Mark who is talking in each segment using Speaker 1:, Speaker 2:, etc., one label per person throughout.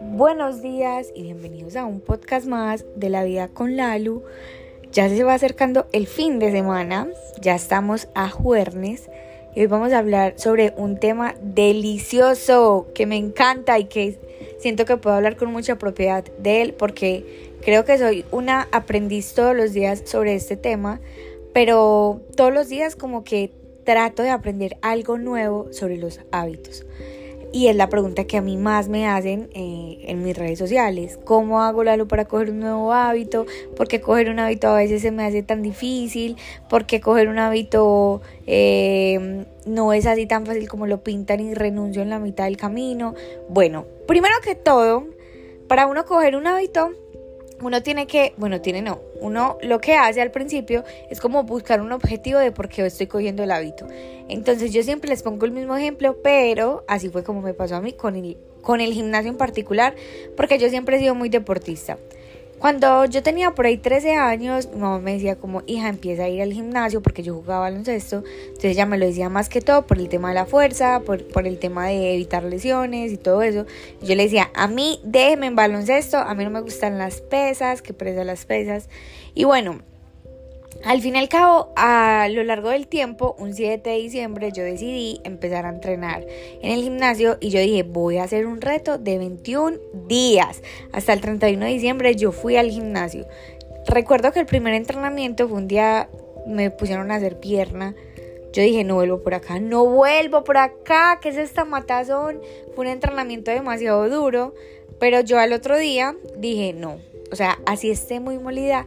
Speaker 1: Buenos días y bienvenidos a un podcast más de la vida con Lalu. Ya se va acercando el fin de semana, ya estamos a jueves y hoy vamos a hablar sobre un tema delicioso que me encanta y que siento que puedo hablar con mucha propiedad de él porque creo que soy una aprendiz todos los días sobre este tema, pero todos los días como que trato de aprender algo nuevo sobre los hábitos. Y es la pregunta que a mí más me hacen eh, en mis redes sociales. ¿Cómo hago Lalo para coger un nuevo hábito? ¿Por qué coger un hábito a veces se me hace tan difícil? ¿Por qué coger un hábito eh, no es así tan fácil como lo pintan y renuncio en la mitad del camino? Bueno, primero que todo, para uno coger un hábito uno tiene que, bueno, tiene no, uno lo que hace al principio es como buscar un objetivo de por qué estoy cogiendo el hábito. Entonces yo siempre les pongo el mismo ejemplo, pero así fue como me pasó a mí con el, con el gimnasio en particular, porque yo siempre he sido muy deportista. Cuando yo tenía por ahí 13 años, mi mamá me decía como, hija, empieza a ir al gimnasio porque yo jugaba baloncesto. Entonces ella me lo decía más que todo por el tema de la fuerza, por, por el tema de evitar lesiones y todo eso. yo le decía, a mí déjeme en baloncesto, a mí no me gustan las pesas, que presa las pesas. Y bueno, al fin y al cabo, a lo largo del tiempo, un 7 de diciembre, yo decidí empezar a entrenar en el gimnasio y yo dije, voy a hacer un reto de 21 días. Hasta el 31 de diciembre yo fui al gimnasio. Recuerdo que el primer entrenamiento fue un día, me pusieron a hacer pierna. Yo dije, no vuelvo por acá, no vuelvo por acá, ¿qué es esta matazón? Fue un entrenamiento demasiado duro, pero yo al otro día dije, no, o sea, así esté muy molida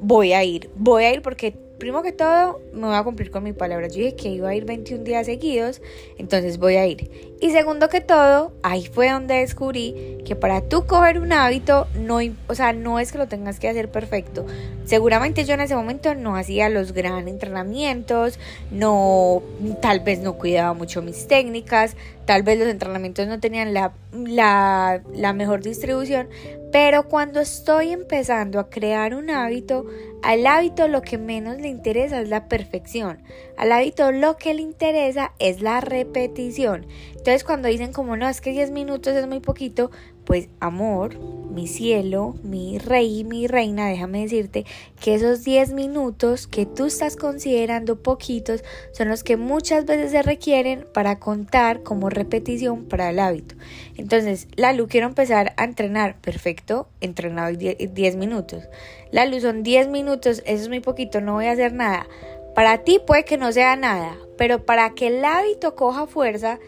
Speaker 1: voy a ir, voy a ir porque primero que todo me voy a cumplir con mi palabra. Yo dije que iba a ir 21 días seguidos, entonces voy a ir. Y segundo que todo, ahí fue donde descubrí que para tú coger un hábito, no, o sea, no es que lo tengas que hacer perfecto. Seguramente yo en ese momento no hacía los gran entrenamientos, no, tal vez no cuidaba mucho mis técnicas, tal vez los entrenamientos no tenían la, la, la mejor distribución, pero cuando estoy empezando a crear un hábito, al hábito lo que menos le interesa es la perfección. Al hábito lo que le interesa es la repetición. Entonces cuando dicen como no, es que 10 minutos es muy poquito, pues amor, mi cielo, mi rey, mi reina, déjame decirte que esos 10 minutos que tú estás considerando poquitos son los que muchas veces se requieren para contar como repetición para el hábito. Entonces, la luz quiero empezar a entrenar, perfecto, entrenado 10 minutos. La luz son 10 minutos, eso es muy poquito, no voy a hacer nada. Para ti puede que no sea nada, pero para que el hábito coja fuerza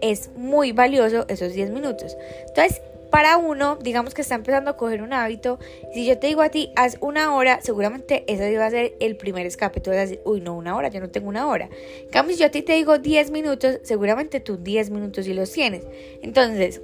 Speaker 1: es muy valioso esos 10 minutos. Entonces, para uno, digamos que está empezando a coger un hábito, si yo te digo a ti, haz una hora, seguramente ese va a ser el primer escape. Tú vas a decir, uy, no, una hora, yo no tengo una hora. En cambio, si yo a ti te digo 10 minutos, seguramente tú 10 minutos sí los tienes. Entonces,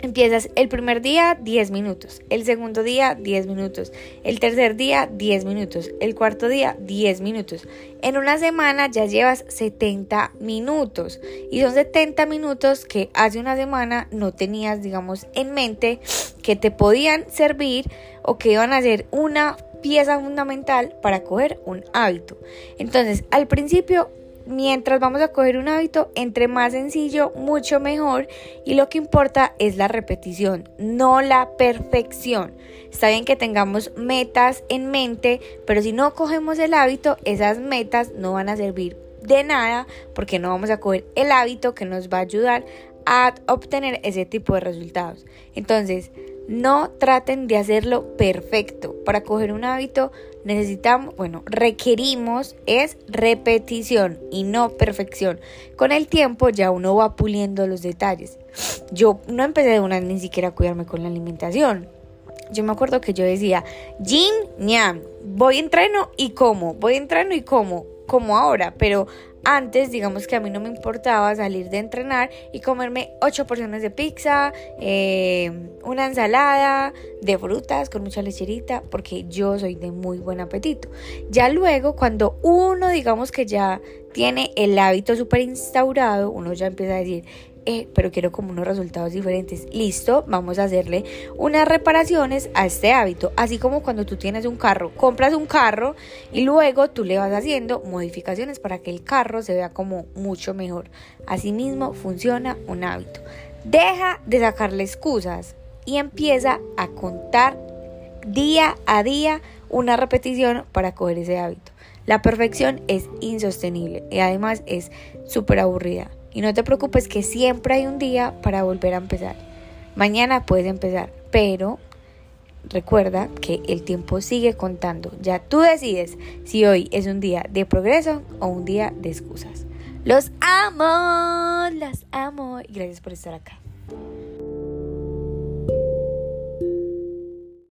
Speaker 1: Empiezas el primer día 10 minutos, el segundo día 10 minutos, el tercer día 10 minutos, el cuarto día 10 minutos. En una semana ya llevas 70 minutos y son 70 minutos que hace una semana no tenías, digamos, en mente que te podían servir o que iban a ser una pieza fundamental para coger un hábito. Entonces, al principio mientras vamos a coger un hábito, entre más sencillo, mucho mejor. Y lo que importa es la repetición, no la perfección. Está bien que tengamos metas en mente, pero si no cogemos el hábito, esas metas no van a servir de nada porque no vamos a coger el hábito que nos va a ayudar a obtener ese tipo de resultados. Entonces, no traten de hacerlo perfecto. Para coger un hábito necesitamos, bueno, requerimos es repetición y no perfección. Con el tiempo ya uno va puliendo los detalles. Yo no empecé de una ni siquiera a cuidarme con la alimentación. Yo me acuerdo que yo decía, Jin, ñam, voy entreno y como, voy entreno y como, como ahora, pero antes, digamos que a mí no me importaba salir de entrenar y comerme 8 porciones de pizza, eh, una ensalada de frutas con mucha lecherita, porque yo soy de muy buen apetito. Ya luego, cuando uno, digamos que ya tiene el hábito súper instaurado, uno ya empieza a decir, eh, pero quiero como unos resultados diferentes. Listo, vamos a hacerle unas reparaciones a este hábito. Así como cuando tú tienes un carro, compras un carro y luego tú le vas haciendo modificaciones para que el carro se vea como mucho mejor. Asimismo funciona un hábito. Deja de sacarle excusas y empieza a contar día a día una repetición para coger ese hábito. La perfección es insostenible y además es súper aburrida. Y no te preocupes que siempre hay un día para volver a empezar. Mañana puedes empezar, pero recuerda que el tiempo sigue contando. Ya tú decides si hoy es un día de progreso o un día de excusas. Los amo, las amo y gracias por estar acá.